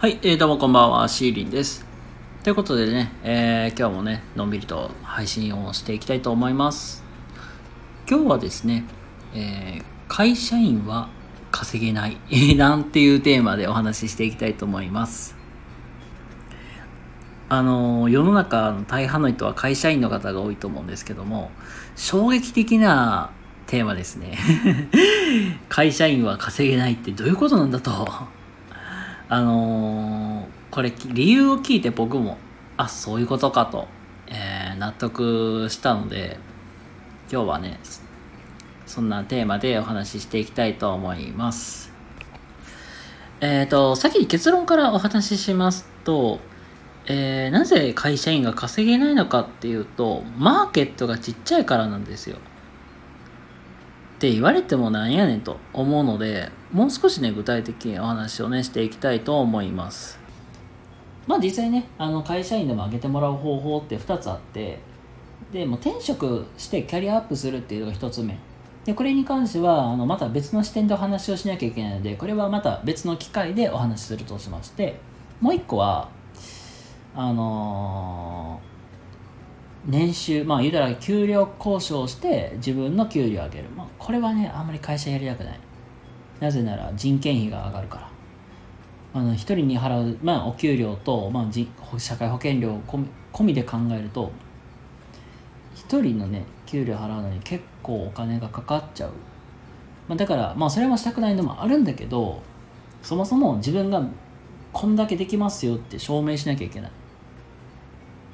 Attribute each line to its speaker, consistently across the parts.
Speaker 1: はい、えー、どうもこんばんは、シーリンです。ということでね、えー、今日もね、のんびりと配信をしていきたいと思います。今日はですね、えー、会社員は稼げない なんていうテーマでお話ししていきたいと思います。あの、世の中の大半の人は会社員の方が多いと思うんですけども、衝撃的なテーマですね。会社員は稼げないってどういうことなんだと。あのー、これ理由を聞いて僕もあそういうことかと、えー、納得したので今日はねそんなテーマでお話ししていきたいと思います。えっ、ー、と先に結論からお話ししますとえー、なぜ会社員が稼げないのかっていうとマーケットがちっちゃいからなんですよ。って言われてもなんやねんと思うのでもう少しね具体的にお話をねしていきたいと思います。まあ実際ねあの会社員でも上げてもらう方法って2つあってでも転職してキャリアアップするっていうのが1つ目。でこれに関してはあのまた別の視点でお話をしなきゃいけないのでこれはまた別の機会でお話しするとしましてもう1個はあのー年収まあ言うたら給料交渉して自分の給料を上げる、まあ、これはねあんまり会社やりたくない。なぜなら人件費が上がるから。あの1人に払う、まあ、お給料と、まあ、社会保険料込み込みで考えると1人のね給料払うのに結構お金がかかっちゃう、まあ、だからまあそれもしたくないのもあるんだけどそもそも自分がこんだけできますよって証明しなきゃいけない。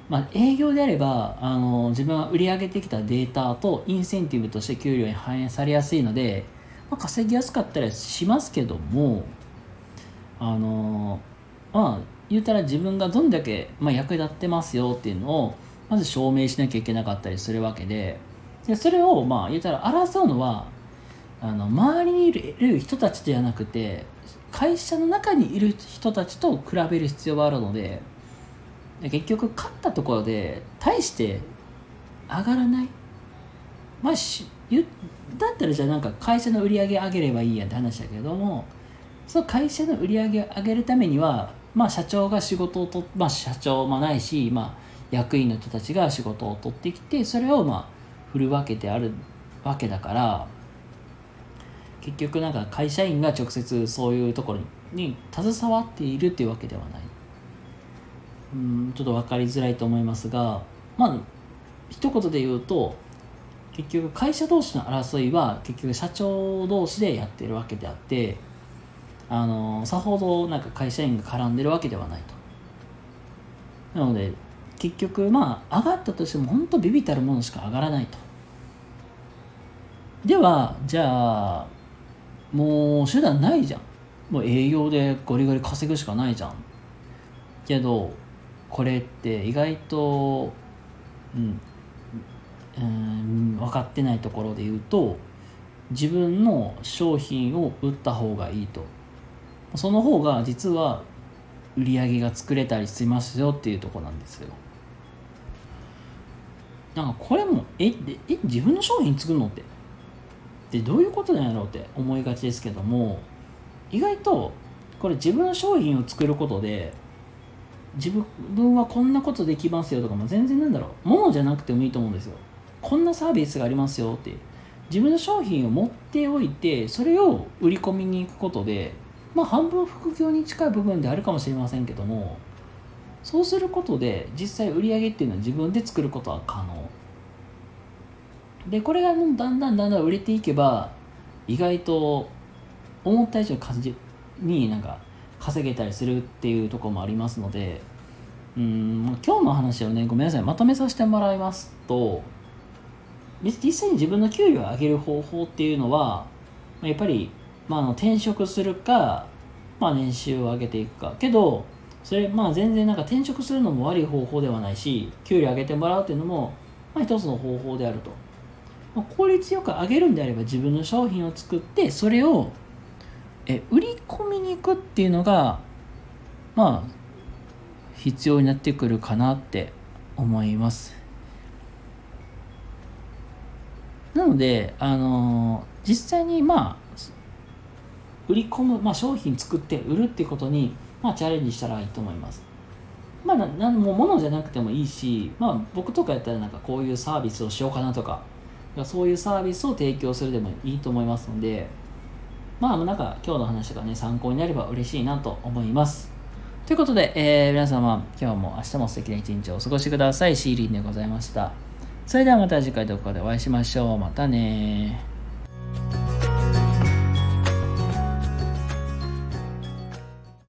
Speaker 1: まあ、営業であればあの自分が売り上げてきたデータとインセンティブとして給料に反映されやすいので、まあ、稼ぎやすかったりしますけどもあのまあ言うたら自分がどんだけ、まあ、役立ってますよっていうのをまず証明しなきゃいけなかったりするわけででそれをまあ言うたら争うのはあの周りにいる人たちではなくて会社の中にいる人たちと比べる必要があるので。結局勝ったところで大して上がらない。まあしだったらじゃあなんか会社の売り上げ上げればいいやって話だけどもその会社の売り上げ上げるためにはまあ社長が仕事をとまあ社長もないしまあ役員の人たちが仕事を取ってきてそれをまあ振るわけてあるわけだから結局なんか会社員が直接そういうところに携わっているっていうわけではない。うんちょっと分かりづらいと思いますがまあ一言で言うと結局会社同士の争いは結局社長同士でやってるわけであってあのさほどなんか会社員が絡んでるわけではないと。なので結局まあ上がったとしても本当ビビたるものしか上がらないと。ではじゃあもう手段ないじゃん。もう営業でゴリゴリ稼ぐしかないじゃん。けどこれって意外と、うん、うん分かってないところで言うと自分の商品を売った方がいいと。その方が実は売り上げが作れたりしますよっていうとこなんですよ。なんかこれもええ自分の商品作るのって？でどういうことなんやろうって思いがちですけども意外とこれ自分の商品を作ることで自分はこんなことできますよとかも全然なんだろう。ものじゃなくてもいいと思うんですよ。こんなサービスがありますよって。自分の商品を持っておいてそれを売り込みに行くことでまあ半分副業に近い部分であるかもしれませんけどもそうすることで実際売り上げっていうのは自分で作ることは可能。でこれがもうだんだんだんだん売れていけば意外と思った以上に感じになんか稼げたりするっていうとこもありますのでうん今日の話をねごめんなさいまとめさせてもらいますと実際に自分の給料を上げる方法っていうのはやっぱり、まあ、の転職するか、まあ、年収を上げていくか。けどそれまあ全然なんか転職するのも悪い方法ではないし給料上げてもらうっていうのも、まあ、一つの方法であると、まあ、効率よく上げるんであれば自分の商品を作ってそれをえ売り込みに行くっていうのがまあ必要になってくるかなって思います。なのであの実際にまあ売り込む、まあ、商品作って売るってことにまあ、チャレンジしたらいいと思います。まあ、なんもう物じゃなくてもいいし、まあ、僕とかやったらなんかこういうサービスをしようかなとかそういうサービスを提供するでもいいと思いますのでまあなんか今日の話がね参考になれば嬉しいなと思います。ということで、えー、皆様今日も明日も素敵な一日をお過ごしください。シーリンでございました。それではまた次回どこかでお会いしましょう。またね